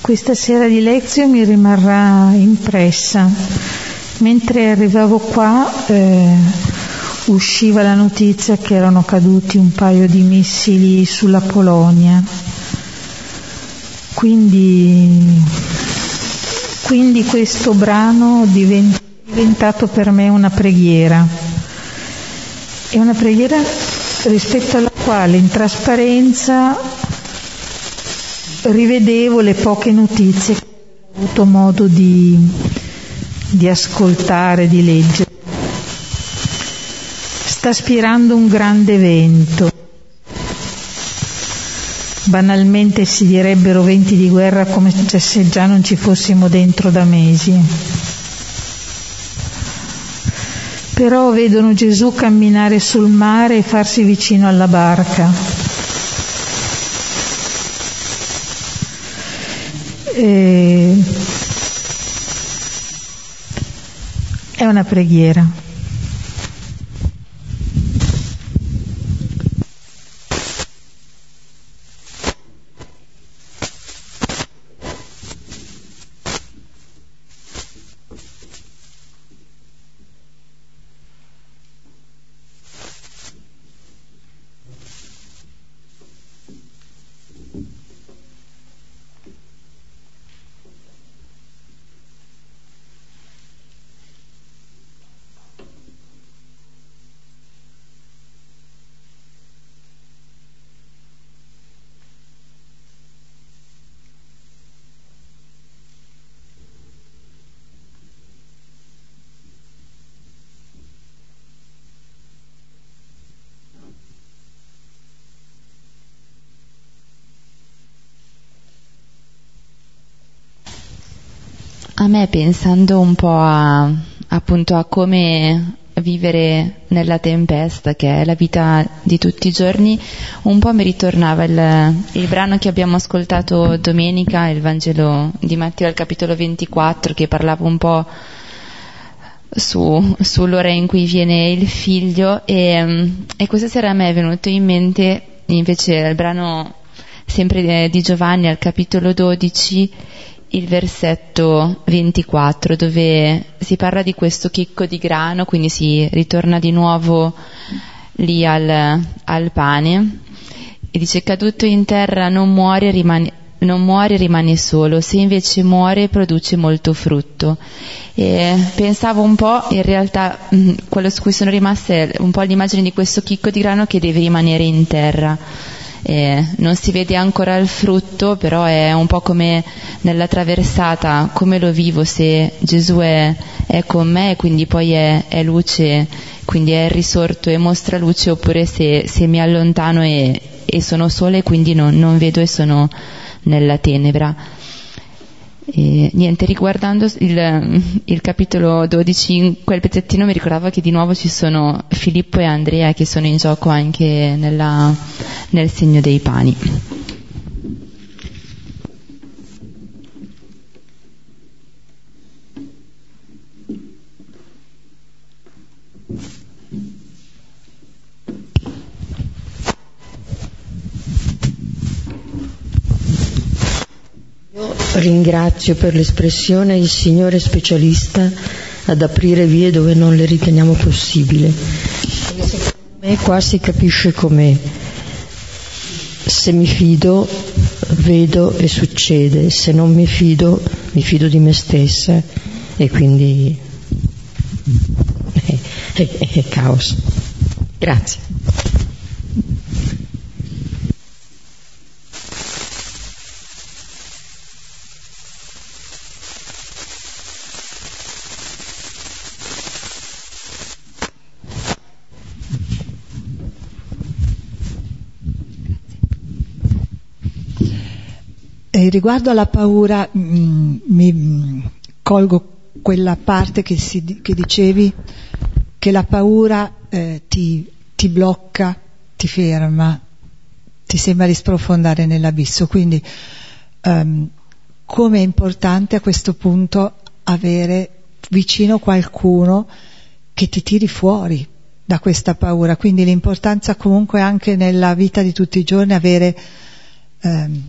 Questa sera di lezione mi rimarrà impressa. Mentre arrivavo qua eh, usciva la notizia che erano caduti un paio di missili sulla Polonia. Quindi, quindi questo brano è diventato per me una preghiera. È una preghiera rispetto alla quale in trasparenza rivedevo le poche notizie che ho avuto modo di, di ascoltare, di leggere. Sta spirando un grande vento. Banalmente si direbbero venti di guerra come se già non ci fossimo dentro da mesi. Però vedono Gesù camminare sul mare e farsi vicino alla barca eh, è una preghiera. A me pensando un po' a, appunto a come vivere nella tempesta, che è la vita di tutti i giorni, un po' mi ritornava il, il brano che abbiamo ascoltato domenica, il Vangelo di Matteo al capitolo 24, che parlava un po' su, sull'ora in cui viene il figlio. E, e questa sera a me è venuto in mente invece il brano sempre di Giovanni al capitolo 12 il versetto 24 dove si parla di questo chicco di grano, quindi si ritorna di nuovo lì al, al pane e dice caduto in terra non muore, rimane, non muore rimane solo, se invece muore produce molto frutto. E pensavo un po', in realtà mm, quello su cui sono rimasta è un po' l'immagine di questo chicco di grano che deve rimanere in terra. Eh, non si vede ancora il frutto, però è un po' come nella traversata, come lo vivo se Gesù è, è con me e quindi poi è, è, luce, quindi è risorto e mostra luce, oppure se, se mi allontano e, e sono sola e quindi non, non vedo e sono nella tenebra. E, niente, riguardando il, il, capitolo 12, in quel pezzettino mi ricordava che di nuovo ci sono Filippo e Andrea che sono in gioco anche nella, nel segno dei pani. Ringrazio per l'espressione il Signore specialista ad aprire vie dove non le riteniamo possibili. Secondo me qua si capisce come se mi fido vedo e succede, se non mi fido mi fido di me stessa e quindi è, [laughs] è, è caos. Grazie. Riguardo alla paura, mh, mm, mi mm, colgo quella parte che, si, che, dicevi, che la paura eh, ti, ti blocca, ti ferma, ti sembra di sprofondare nell'abisso. Quindi um, come è importante a questo punto avere vicino qualcuno che ti tiri fuori da questa paura. Quindi l'importanza comunque anche nella vita di tutti i giorni avere um,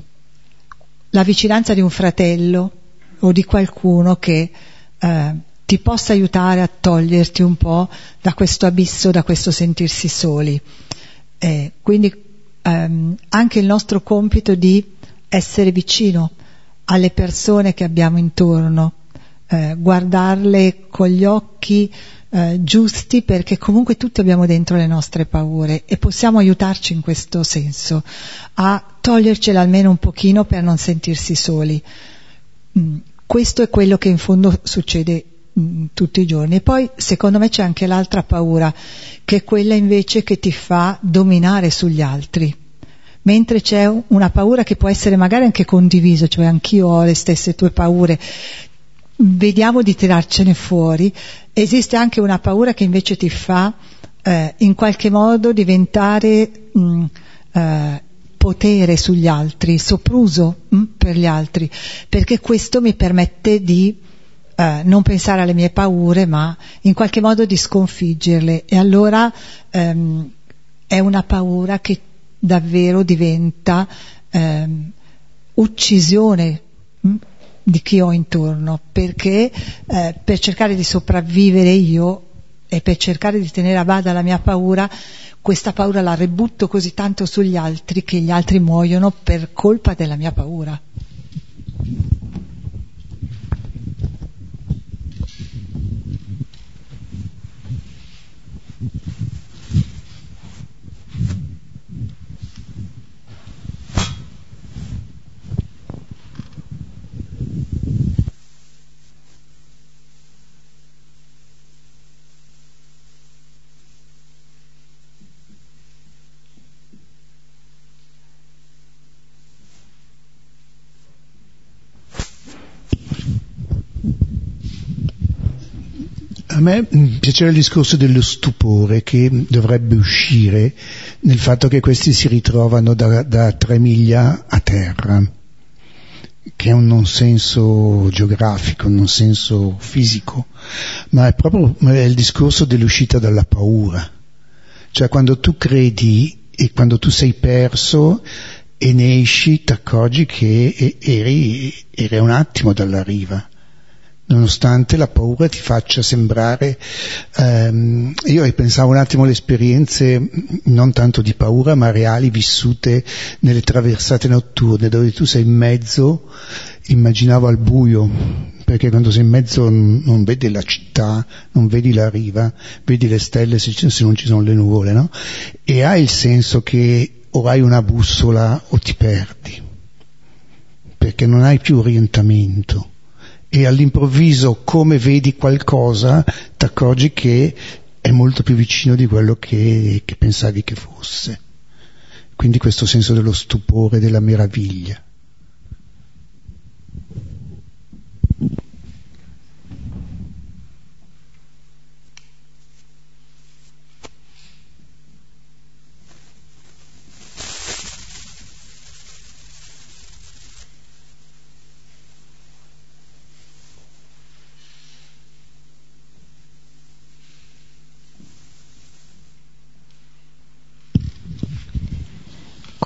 la vicinanza di un fratello o di qualcuno che eh, ti possa aiutare a toglierti un po' da questo abisso, da questo sentirsi soli. Eh, quindi ehm, anche il nostro compito di essere vicino alle persone che abbiamo intorno, eh, guardarle con gli occhi eh, giusti perché comunque tutti abbiamo dentro le nostre paure e possiamo aiutarci in questo senso a togliercele almeno un pochino per non sentirsi soli. Mm, questo è quello che in fondo succede mm, tutti i giorni. E poi secondo me c'è anche l'altra paura, che è quella invece che ti fa dominare sugli altri. Mentre c'è una paura che può essere magari anche condivisa, cioè anch'io ho le stesse tue paure, vediamo di tirarcene fuori, esiste anche una paura che invece ti fa eh, in qualche modo diventare mh, mm, eh, potere sugli altri, sopruso mh, mm, per gli altri, perché questo mi permette di eh, non pensare alle mie paure, ma in qualche modo di sconfiggerle. E allora ehm, è una paura che davvero diventa ehm, uccisione mm, di chi ho intorno, perché eh, per cercare di sopravvivere io e per cercare di tenere a bada la mia paura, questa paura la rebutto così tanto sugli altri che gli altri muoiono per colpa della mia paura. A me mm, piaceva il discorso dello stupore che dovrebbe uscire nel fatto che questi si ritrovano da, da tre miglia a terra, che è un non senso geografico, un non senso fisico, ma è proprio il discorso dell'uscita dalla paura. Cioè quando tu credi e quando tu sei perso e ne esci, ti accorgi che eri, eri un attimo dalla riva nonostante la paura ti faccia sembrare... Ehm, io ripensavo un attimo alle esperienze non tanto di paura, ma reali vissute nelle traversate notturne, dove tu sei in mezzo, immaginavo al buio, perché quando sei in mezzo non vedi la città, non vedi la riva, vedi le stelle se, se non ci sono le nuvole, no? E hai il senso che o hai una bussola o ti perdi, perché non hai più orientamento e all'improvviso come vedi qualcosa ti accorgi che è molto più vicino di quello che, che pensavi che fosse. Quindi questo senso dello stupore, della meraviglia.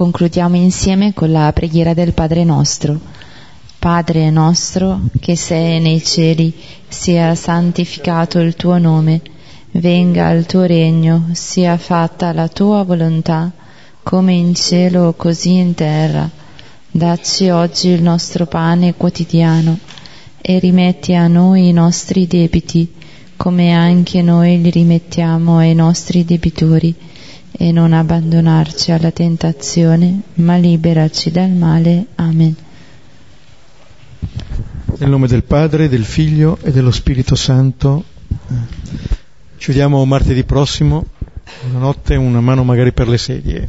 Concludiamo insieme con la preghiera del Padre nostro. Padre nostro che sei nei cieli, sia santificato il tuo nome, venga il tuo regno, sia fatta la tua volontà, come in cielo così in terra. Dacci oggi il nostro pane quotidiano e rimetti a noi i nostri debiti, come anche noi li rimettiamo ai nostri debitori e non abbandonarci alla tentazione, ma liberaci dal male. Amen. Nel nome del Padre, del Figlio e dello Spirito Santo. Ci vediamo martedì prossimo, una notte, una mano magari per le sedie.